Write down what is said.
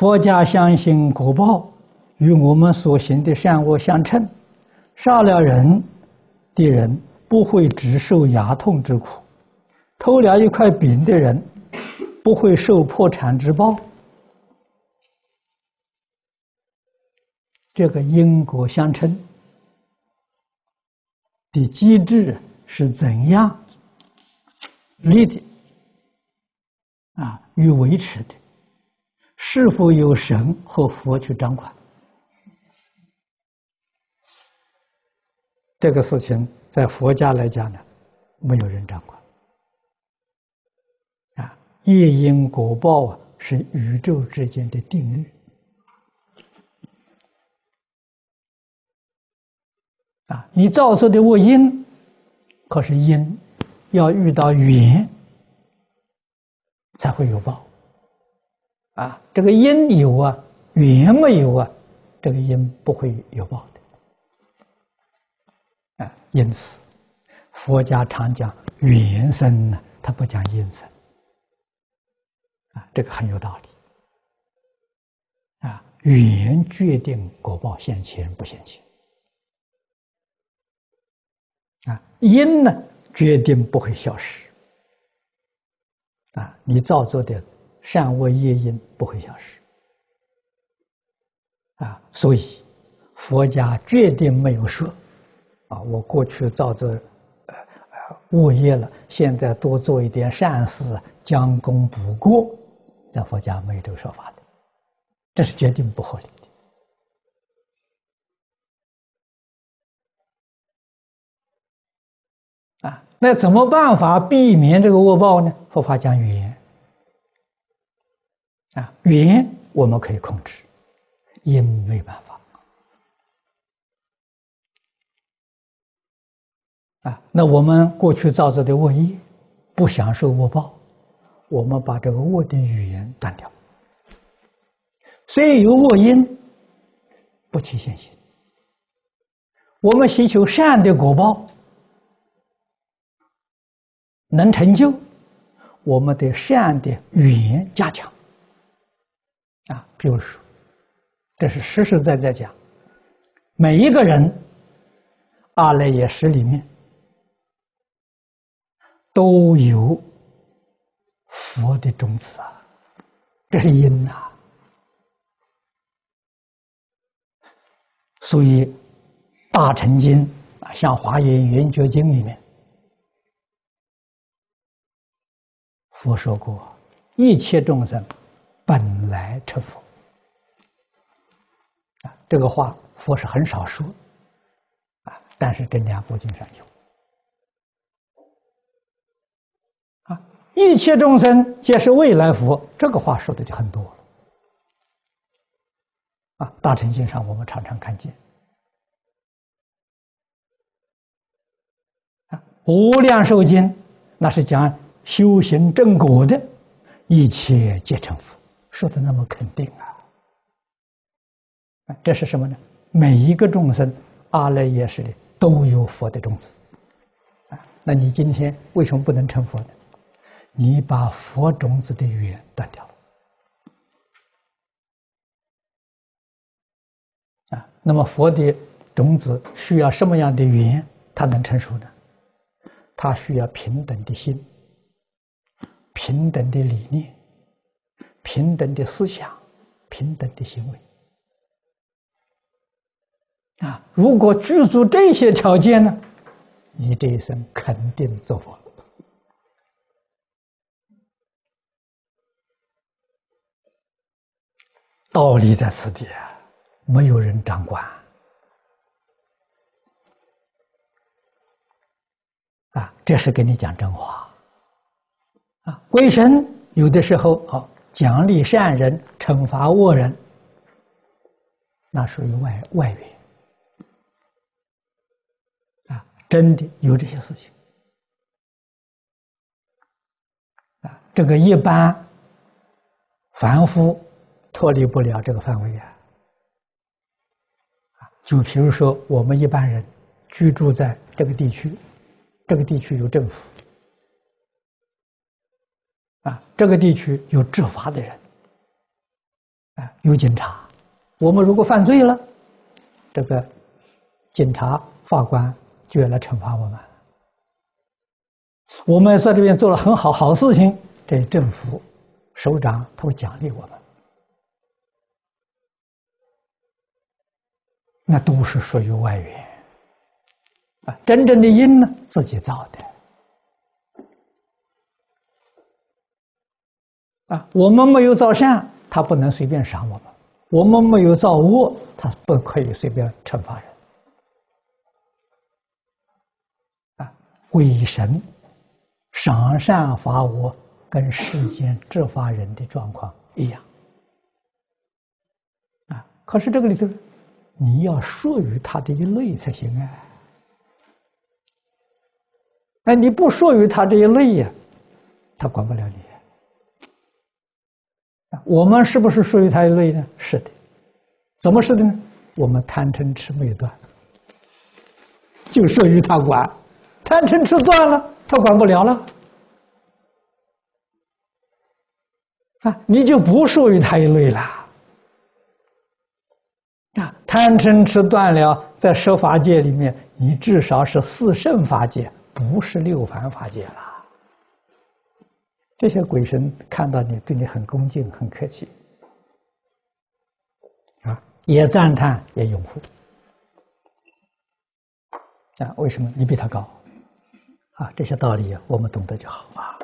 佛家相信果报与我们所行的善恶相称，杀了人的人不会只受牙痛之苦，偷了一块饼的人不会受破产之报。这个因果相称的机制是怎样立的？啊，与维持的？是否有神和佛去掌管？这个事情在佛家来讲呢，没有人掌管。啊，业因果报啊，是宇宙之间的定律。啊，你造作的恶因，可是因要遇到缘才会有报。啊，这个因有啊，缘没有啊，这个因不会有报的。啊，因此佛家常讲缘生呢，他不讲因生。啊，这个很有道理。啊，缘决定果报现前不现前。啊，因呢决定不会消失。啊，你造作的善恶业因不会消失。啊，所以佛家决定没有说，啊，我过去造作呃恶业了，现在多做一点善事，将功补过，在佛家没有这个说法的，这是决定不合理的。啊，那怎么办法避免这个恶报呢？佛法讲语言，啊，缘我们可以控制，因没办法。啊，那我们过去造作的恶业，不享受恶报，我们把这个恶的语言断掉。虽有恶因，不起现行。我们祈求善的果报。能成就我们的善的语言加强啊，比如说，这是实实在在讲，每一个人阿赖耶识里面都有佛的种子啊，这是因呐，所以大乘经啊，像华严圆觉经里面。佛说过，一切众生本来成佛啊，这个话佛是很少说啊，但是这两部经上有啊，一切众生皆是未来佛，这个话说的就很多了啊。大乘经上我们常常看见，无量寿经那是讲。修行正果的，一切皆成佛，说的那么肯定啊！这是什么呢？每一个众生阿赖耶识里都有佛的种子啊！那你今天为什么不能成佛呢？你把佛种子的缘断掉了啊！那么佛的种子需要什么样的缘，它能成熟呢？它需要平等的心。平等的理念，平等的思想，平等的行为啊！如果具足这些条件呢，你这一生肯定做佛。道理在此地啊，没有人掌管啊！这是跟你讲真话。啊，鬼神有的时候啊，奖励善人，惩罚恶人，那属于外外缘啊，真的有这些事情啊，这个一般凡夫脱离不了这个范围啊。啊，就比如说我们一般人居住在这个地区，这个地区有政府。啊，这个地区有执法的人，啊，有警察。我们如果犯罪了，这个警察、法官就要来惩罚我们。我们在这边做了很好好事情，这政府首长他会奖励我们。那都是属于外缘啊，真正的因呢，自己造的啊。我们没有造善，他不能随便赏我们；我们没有造恶，他不可以随便惩罚人啊。鬼神赏善罚恶，跟世间执法人的状况一样啊。可是这个里头。你要属于他这一类才行啊！哎，你不属于他这一类呀，他管不了你。我们是不是属于他一类呢？是的。怎么是的呢？我们贪嗔痴没断，就属于他管。贪嗔痴断了，他管不了了。啊，你就不属于他一类了。啊，贪嗔痴断了，在十法界里面，你至少是四圣法界，不是六凡法界了。这些鬼神看到你，对你很恭敬、很客气，啊，也赞叹，也拥护。啊，为什么？你比他高，啊，这些道理我们懂得就好啊。